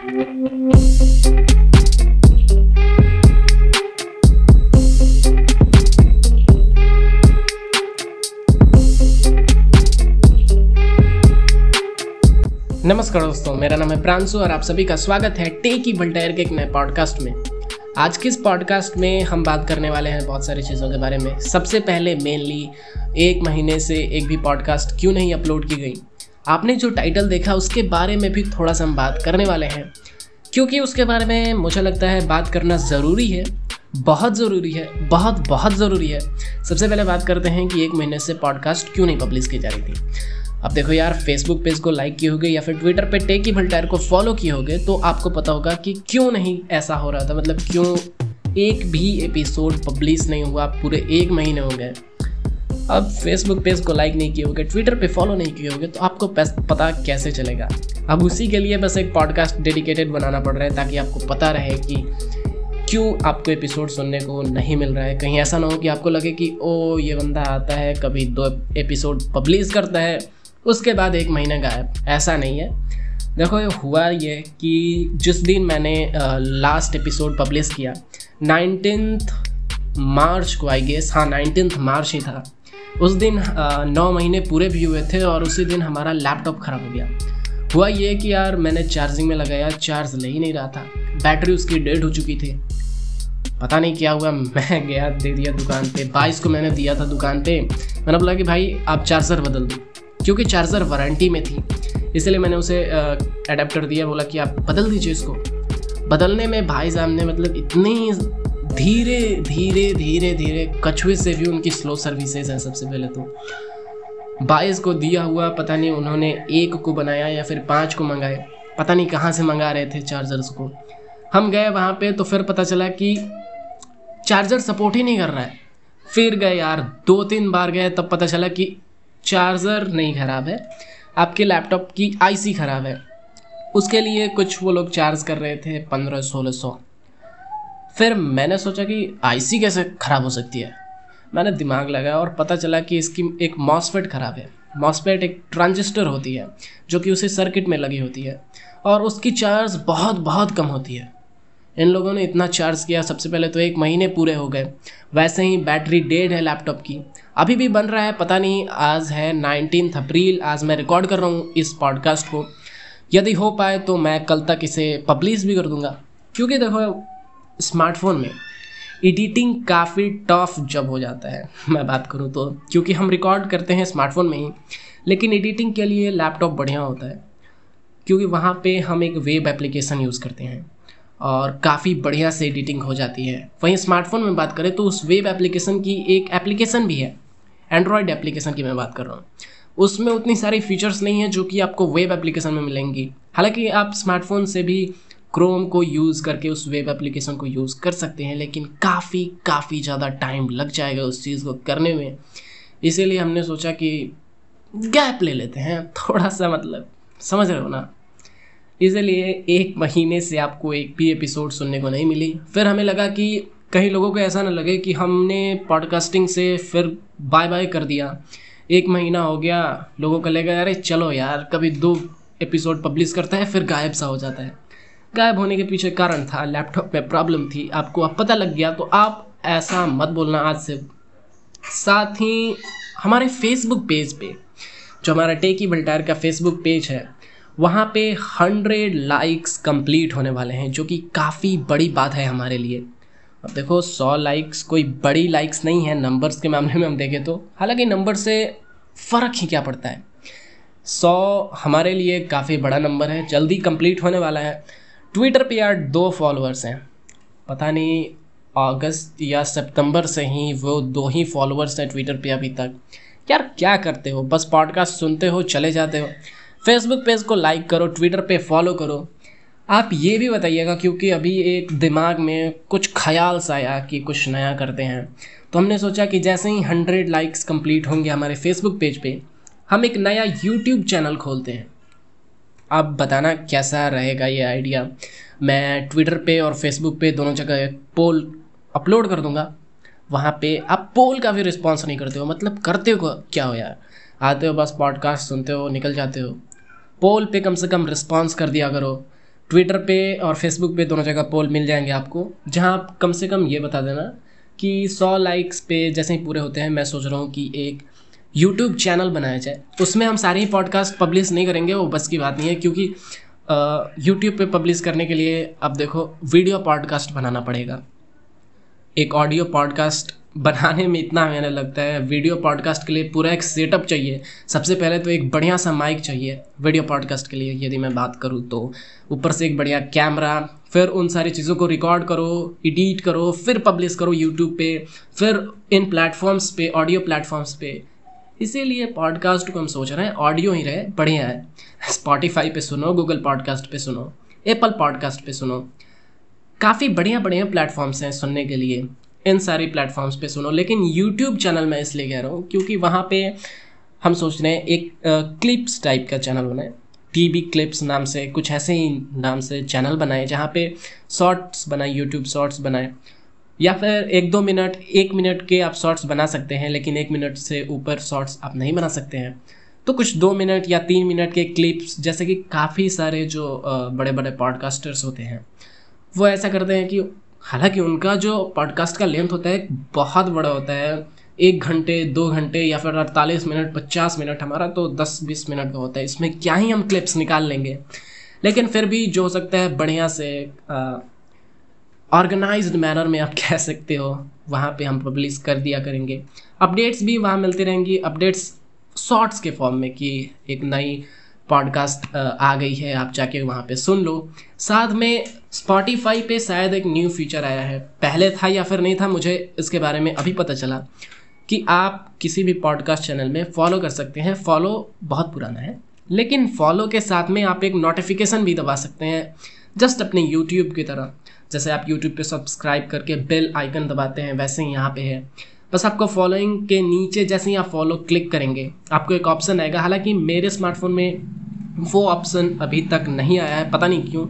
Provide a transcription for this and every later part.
नमस्कार दोस्तों, मेरा नाम है प्रांशु और आप सभी का स्वागत है टेकी बल्टायर के एक नए पॉडकास्ट में। आज के इस पॉडकास्ट में हम बात करने वाले हैं बहुत सारी चीज़ों के बारे में। सबसे पहले मेनली एक महीने से एक भी पॉडकास्ट क्यों नहीं अपलोड की गई? आपने जो टाइटल देखा, उसके बारे में भी थोड़ा सा हम बात करने वाले हैं। क्योंकि उसके बारे में मुझे लगता है बात करना ज़रूरी है, बहुत ज़रूरी है, बहुत बहुत ज़रूरी है। सबसे पहले बात करते हैं कि एक महीने से पॉडकास्ट क्यों नहीं पब्लिश की जा रही थी? अब देखो यार फेसबुक पेज को लाइक किए होगे या फिर ट्विटर पे टेकी भल्टायर को फॉलो किए होगे तो आपको पता होगा कि क्यों नहीं ऐसा हो रहा था। मतलब क्यों एक भी एपिसोड पब्लिश नहीं हुआ, पूरे एक महीने हो गए। अब फेसबुक पेज को लाइक नहीं किए होगे ट्विटर पे फॉलो नहीं किए होगे तो आपको पता कैसे चलेगा? अब उसी के लिए बस एक पॉडकास्ट डेडिकेटेड बनाना पड़ रहा है, ताकि आपको पता रहे कि क्यों आपको एपिसोड सुनने को नहीं मिल रहा है। कहीं ऐसा ना हो कि आपको लगे कि, ओ, ये बंदा आता है, कभी दो एपिसोड पब्लिश करता है, उसके बाद एक महीने गायब। ऐसा नहीं है। देखो ये हुआ ये कि जिस दिन मैंने लास्ट एपिसोड पब्लिश किया नाइनटीन मार्च को आई गेस हाँ नाइनटीन मार्च ही था। उस दिन नौ महीने पूरे भी हुए थे और उसी दिन हमारा लैपटॉप ख़राब हो गया। हुआ ये कि यार मैंने चार्जिंग में लगाया, चार्ज ले ही नहीं रहा था। बैटरी उसकी डेड हो चुकी थी। पता नहीं क्या हुआ, मैं गया दे दिया दुकान पे। बाईस को मैंने दिया था दुकान पे। मैंने बोला कि भाई, आप चार्जर बदल दो, क्योंकि चार्जर वारंटी में थी। इसलिए मैंने उसे अडेप्टर दिया, बोला कि आप बदल दीजिए इसको। बदलने में भाई साहब ने मतलब इतनी धीरे धीरे धीरे धीरे कछुए से भी उनकी स्लो सर्विसेज़ है सबसे पहले तो। बाईस को दिया हुआ, पता नहीं उन्होंने एक को बनाया या फिर पाँच को मंगाए। पता नहीं कहाँ से मंगा रहे थे चार्जर्स को। हम गए वहाँ पे तो फिर पता चला कि चार्जर सपोर्ट ही नहीं कर रहा है। फिर गए यार, दो तीन बार गए तब पता चला कि चार्जर नहीं ख़राब है। आपके लैपटॉप की आईसी ख़राब है। उसके लिए कुछ वो लोग चार्ज कर रहे थे पंद्रह, सोलह सौ। फिर मैंने सोचा कि आईसी कैसे ख़राब हो सकती है। मैंने दिमाग लगाया और पता चला कि इसकी एक मॉसफेट ख़राब है। मॉसफेट एक ट्रांजिस्टर होती है, जो कि उसी सर्किट में लगी होती है और उसकी चार्ज बहुत बहुत कम होती है। इन लोगों ने इतना चार्ज किया, सबसे पहले तो एक महीने पूरे हो गए। वैसे ही बैटरी डेड है लैपटॉप की। अभी भी बन रहा है, पता नहीं, आज है नाइनटीन अप्रैल, आज मैं रिकॉर्ड कर रहा हूँ इस पॉडकास्ट को। यदि हो पाए तो मैं कल तक इसे पब्लिश भी कर दूँगा। क्योंकि देखो स्मार्टफ़ोन में, एडिटिंग काफ़ी टफ जब हो जाता है। मैं बात करूँ तो क्योंकि हम रिकॉर्ड करते हैं स्मार्टफ़ोन में ही, लेकिन एडिटिंग के लिए लैपटॉप बढ़िया होता है, क्योंकि वहाँ पे हम एक वेब एप्लीकेशन यूज़ करते हैं, और काफ़ी बढ़िया से एडिटिंग हो जाती है। वहीं स्मार्टफ़ोन में बात करें तो उस वेब एप्लीकेशन की एक एप्लीकेशन भी है एंड्रॉयड एप्लीकेशन की मैं बात कर रहा हूँ। उसमें उतनी सारी फीचर्स नहीं है जो कि आपको वेब एप्लीकेशन में मिलेंगी। हालाँकि आप स्मार्टफ़ोन से भी क्रोम को यूज़ करके उस वेब एप्लीकेशन को यूज़ कर सकते हैं, लेकिन काफ़ी काफ़ी ज़्यादा टाइम लग जाएगा उस चीज़ को करने में। इसीलिए हमने सोचा कि गैप ले लेते हैं। थोड़ा सा मतलब समझ रहे हो ना? इसलिए एक महीने से आपको एक भी एपिसोड सुनने को नहीं मिली। फिर हमें लगा कि कहीं लोगों को ऐसा ना लगे कि हमने पॉडकास्टिंग से फिर बाय बाय कर दिया। एक महीना हो गया, लोगों को लगा, अरे चलो यार, कभी दो एपिसोड पब्लिश करता है, फिर गायब सा हो जाता है। गायब होने के पीछे कारण था लैपटॉप में प्रॉब्लम थी। आपको अब पता लग गया तो आप ऐसा मत बोलना आज से। साथ ही हमारे फेसबुक पेज पे, जो हमारा टेकी भल्टायर का फेसबुक पेज है, वहाँ पे हंड्रेड लाइक्स कंप्लीट होने वाले हैं, जो कि काफ़ी बड़ी बात है हमारे लिए। अब देखो, सौ लाइक्स कोई बड़ी लाइक्स नहीं है नंबर्स के मामले में हम देखें तो। हालाँकि नंबर से फ़र्क ही क्या पड़ता है? सौ हमारे लिए काफ़ी बड़ा नंबर है, जल्दी कंप्लीट होने वाला है। ट्विटर पे यार दो फॉलोअर्स हैं। पता नहीं अगस्त या सितंबर से ही वो दो ही फॉलोअर्स हैं ट्विटर पे अभी तक। यार क्या करते हो? बस पॉडकास्ट सुनते हो, चले जाते हो। फेसबुक पेज को लाइक करो ट्विटर पे फॉलो करो। आप ये भी बताइएगा, क्योंकि अभी एक दिमाग में कुछ ख्याल सा आया कि कुछ नया करते हैं। तो हमने सोचा कि जैसे ही हंड्रेड लाइक्स कंप्लीट होंगे हमारे फेसबुक पेज पे, हम एक नया यूट्यूब चैनल खोलते हैं। अब बताना कैसा रहेगा ये आइडिया मैं ट्विटर पे और फेसबुक पे दोनों जगह एक पोल अपलोड कर दूँगा। वहाँ पे आप पोल का भी रिस्पॉन्स नहीं करते हो। मतलब करते हो क्या हो यार? आते हो बस पॉडकास्ट सुनते हो, निकल जाते हो। पोल पे कम से कम रिस्पॉन्स कर दिया करो। ट्विटर पे और फेसबुक पे दोनों जगह पोल मिल जाएँगे आपको। जहाँ आप कम से कम ये बता देना कि सौ लाइक्स पे जैसे ही पूरे होते हैं, मैं सोच रहा हूँ कि एक यूट्यूब चैनल बनाया जाए। उसमें हम सारे ही पॉडकास्ट पब्लिश नहीं करेंगे, वो बस की बात नहीं है, क्योंकि यूट्यूब पे पब्लिश करने के लिए अब देखो वीडियो पॉडकास्ट बनाना पड़ेगा। एक ऑडियो पॉडकास्ट बनाने में इतना मेहनत लगता है। वीडियो पॉडकास्ट के लिए पूरा एक सेटअप चाहिए। सबसे पहले तो एक बढ़िया सा माइक चाहिए वीडियो पॉडकास्ट के लिए। यदि मैं बात करूँ तो ऊपर से एक बढ़िया कैमरा फिर उन सारी चीज़ों को रिकॉर्ड करो एडिट करो, फिर पब्लिश करो यूट्यूब पे, फिर इन प्लेटफॉर्म्स पे ऑडियो प्लेटफॉर्म्स पे। इसीलिए पॉडकास्ट को हम सोच रहे हैं ऑडियो ही रहे, बढ़िया है। स्पॉटिफाई पे सुनो गूगल पॉडकास्ट पे सुनो एप्पल पॉडकास्ट पे सुनो। काफ़ी बढ़िया बढ़िया प्लेटफॉर्म्स हैं सुनने के लिए। इन सारी प्लेटफॉर्म्स पे सुनो। लेकिन यूट्यूब चैनल मैं इसलिए कह रहा हूँ, क्योंकि वहाँ पे हम सोच रहे हैं, एक क्लिप्स टाइप का चैनल बनाए। टी टीवी क्लिप्स नाम से कुछ ऐसे ही नाम से चैनल बनाए, जहाँ पे शॉर्ट्स बनाए यूट्यूब शॉर्ट्स बनाए। या फिर एक दो मिनट, एक मिनट के आप शॉर्ट्स बना सकते हैं, लेकिन एक मिनट से ऊपर शॉर्ट्स आप नहीं बना सकते हैं। तो कुछ दो मिनट या तीन मिनट के क्लिप्स, जैसे कि काफ़ी सारे जो बड़े बड़े पॉडकास्टर्स होते हैं, वो ऐसा करते हैं कि हालाँकि उनका जो पॉडकास्ट का लेंथ होता है, बहुत बड़ा होता है। एक घंटे, दो घंटे या फिर अड़तालीस मिनट, पचास मिनट, हमारा तो दस बीस मिनट का होता है। इसमें क्या ही हम क्लिप्स निकाल लेंगे। लेकिन फिर भी जो हो सकता है, बढ़िया से ऑर्गेनाइज्ड मैनर में आप कह सकते हो, वहाँ पे हम पब्लिश कर दिया करेंगे। अपडेट्स भी वहाँ मिलती रहेंगी। अपडेट्स शॉर्ट्स के फॉर्म में कि एक नई पॉडकास्ट आ गई है, आप जाके वहाँ पे सुन लो। साथ में स्पॉटिफाई पे शायद एक न्यू फीचर आया है। पहले था या फिर नहीं था, मुझे इसके बारे में अभी पता चला कि आप किसी भी पॉडकास्ट चैनल में फॉलो कर सकते हैं। फॉलो बहुत पुराना है, लेकिन फॉलो के साथ में आप एक नोटिफिकेशन भी दबा सकते हैं जस्ट अपने यूट्यूब की तरह। जैसे आप यूट्यूब पे सब्सक्राइब करके बेल आइकन दबाते हैं, वैसे ही यहाँ पे है। बस आपको फॉलोइंग के नीचे जैसे ही आप फॉलो क्लिक करेंगे, आपको एक ऑप्शन आएगा। हालाँकि मेरे स्मार्टफ़ोन में वो ऑप्शन अभी तक नहीं आया है, पता नहीं क्यों।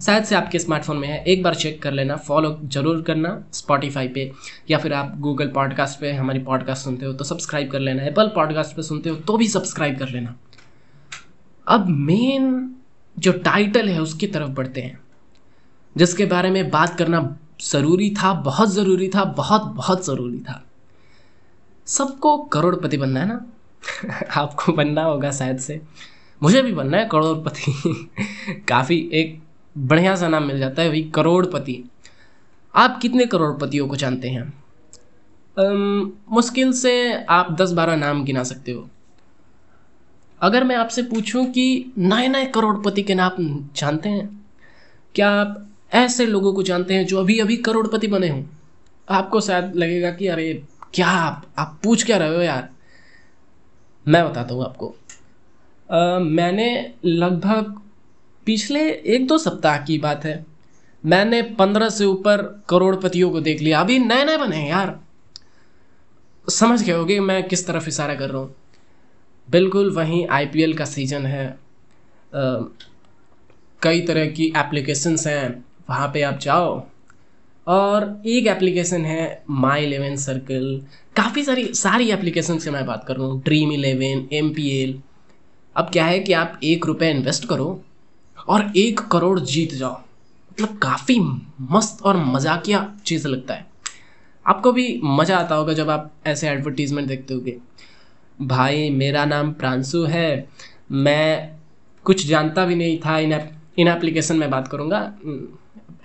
शायद से आपके स्मार्टफ़ोन में है। एक बार चेक कर लेना फॉलो ज़रूर करना स्पॉटिफाई पे, या फिर आप गूगल पॉडकास्ट पे हमारी पॉडकास्ट सुनते हो तो सब्सक्राइब कर लेना। एप्पल पॉडकास्ट पे सुनते हो तो भी सब्सक्राइब कर लेना। अब मेन जो टाइटल है उसकी तरफ़ बढ़ते हैं। जिसके बारे में बात करना ज़रूरी था बहुत ज़रूरी था बहुत बहुत ज़रूरी था। सबको करोड़पति बनना है ना? आपको बनना होगा शायद से। मुझे भी बनना है करोड़पति। काफ़ी एक बढ़िया सा नाम मिल जाता है वही करोड़पति। आप कितने करोड़पतियों को जानते हैं? अम, मुश्किल से आप दस बारह नाम गिना सकते हो। अगर मैं आपसे पूछूँ कि नए नए करोड़पति के नाम जानते हैं क्या आप ऐसे लोगों को जानते हैं जो अभी अभी करोड़पति बने हों। आपको शायद लगेगा कि अरे क्या आप आप पूछ क्या रहे हो यार? मैं बताता हूँ आपको। मैंने लगभग पिछले एक दो सप्ताह की बात है। मैंने पंद्रह से ऊपर करोड़पतियों को देख लिया। अभी नए नए बने हैं यार। समझ गए होगे मैं किस तरफ़ इशारा कर रहा हूँ। बिल्कुल वहीं आईपीएल का सीज़न है। आ, कई तरह की एप्लीकेशंस हैं। वहाँ पे आप जाओ। और एक एप्लीकेशन है माई इलेवन सर्कल काफ़ी सारी सारी एप्लीकेशन से मैं बात कर रहा हूँ। Dream eleven M P L अब क्या है कि आप एक रुपये इन्वेस्ट करो और एक करोड़ जीत जाओ। मतलब काफ़ी मस्त और मजाकिया चीज़ लगता है। आपको भी मज़ा आता होगा जब आप ऐसे एडवर्टीज़मेंट देखते होगे। भाई, मेरा नाम प्रांशु है। मैं कुछ जानता भी नहीं था। इन इन एप्लीकेशन में बात करूँगा।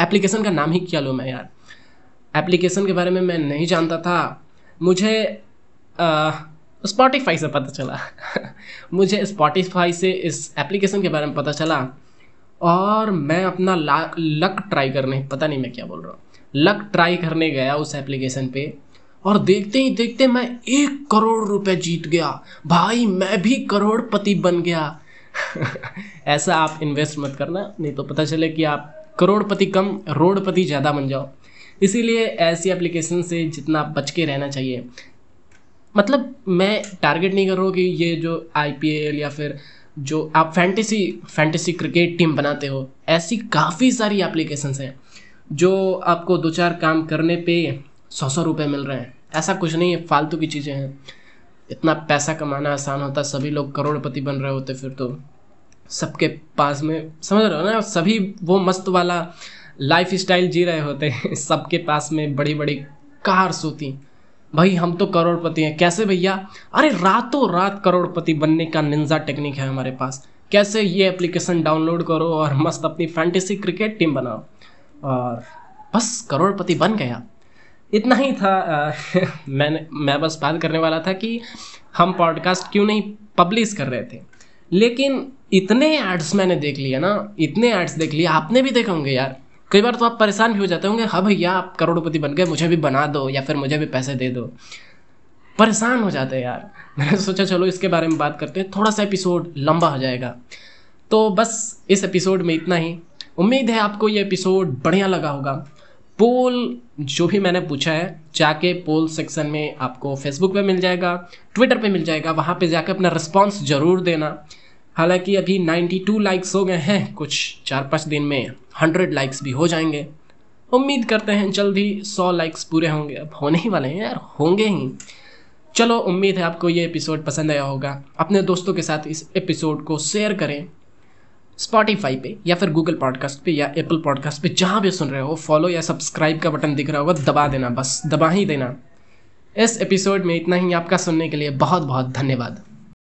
एप्लीकेशन का नाम ही क्या लो मैं यार? एप्लीकेशन के बारे में मैं नहीं जानता था। मुझे स्पॉटिफाई से पता चला। मुझे स्पॉटिफाई से इस एप्लीकेशन के बारे में पता चला। और मैं अपना लक ट्राई करने, पता नहीं मैं क्या बोल रहा हूँ। लक ट्राई करने गया उस एप्लीकेशन पे। और देखते ही देखते मैं एक करोड़ रुपए जीत गया। भाई, मैं भी करोड़पति बन गया। ऐसा आप इन्वेस्ट मत करना, नहीं तो पता चले कि आप करोड़पति कम, रोडपति ज़्यादा बन जाओ। इसीलिए ऐसी एप्लीकेशन से जितना बच के रहना चाहिए। मतलब मैं टारगेट नहीं कर रहा हूँ कि ये जो आईपीएल या फिर जो आप फैंटेसी फैंटेसी क्रिकेट टीम बनाते हो, ऐसी काफ़ी सारी एप्लीकेशंस हैं, जो आपको दो चार काम करने पे सौ सौ रुपये मिल रहे हैं। ऐसा कुछ नहीं है, फालतू की चीज़ें हैं। इतना पैसा कमाना आसान होता, सभी लोग करोड़पति बन रहे होते फिर तो। सबके पास में समझ रहे हो ना? सभी वो मस्त वाला लाइफ स्टाइल जी रहे होते हैं। सबके पास में बड़ी बड़ी कार्स होती भाई हम तो करोड़पति हैं। कैसे भैया? अरे रातों रात करोड़पति बनने का निंजा टेक्निक है हमारे पास। कैसे ये एप्लीकेशन डाउनलोड करो और मस्त अपनी फैंटेसी क्रिकेट टीम बनाओ? और बस करोड़पति बन गया। इतना ही था आ, मैंने मैं बस बात करने वाला था कि हम पॉडकास्ट क्यों नहीं पब्लिश कर रहे थे? लेकिन इतने एड्स मैंने देख लिया ना, इतने एड्स देख लिया आपने भी देखे होंगे यार। कई बार तो आप परेशान भी हो जाते होंगे हाँ भैया, आप करोड़पति बन गए, मुझे भी बना दो, या फिर मुझे भी पैसे दे दो। परेशान हो जाते हैं यार। मैंने सोचा, चलो इसके बारे में बात करते हैं, थोड़ा सा एपिसोड लंबा हो जाएगा। तो बस इस एपिसोड में इतना ही। उम्मीद है आपको ये एपिसोड बढ़िया लगा होगा। पोल जो भी मैंने पूछा है, जाके पोल सेक्शन में आपको फेसबुक पे मिल जाएगा ट्विटर पे मिल जाएगा, वहाँ पे जाके अपना रिस्पॉन्स ज़रूर देना। हालाँकि अभी 92 लाइक्स हो गए हैं, कुछ चार पाँच दिन में 100 लाइक्स भी हो जाएँगे। उम्मीद करते हैं जल्द ही 100 लाइक्स पूरे होंगे। अब होने ही वाले हैं यार, होंगे ही। चलो, उम्मीद है आपको ये एपिसोड पसंद आया होगा। अपने दोस्तों के साथ इस एपिसोड को शेयर करें। स्पॉटीफाई पे या फिर गूगल पॉडकास्ट पे या एप्पल पॉडकास्ट पे जहाँ भी सुन रहे हो फॉलो या सब्सक्राइब का बटन दिख रहा होगा, दबा देना बस, दबा ही देना। इस एपिसोड में इतना ही आपका सुनने के लिए बहुत बहुत धन्यवाद।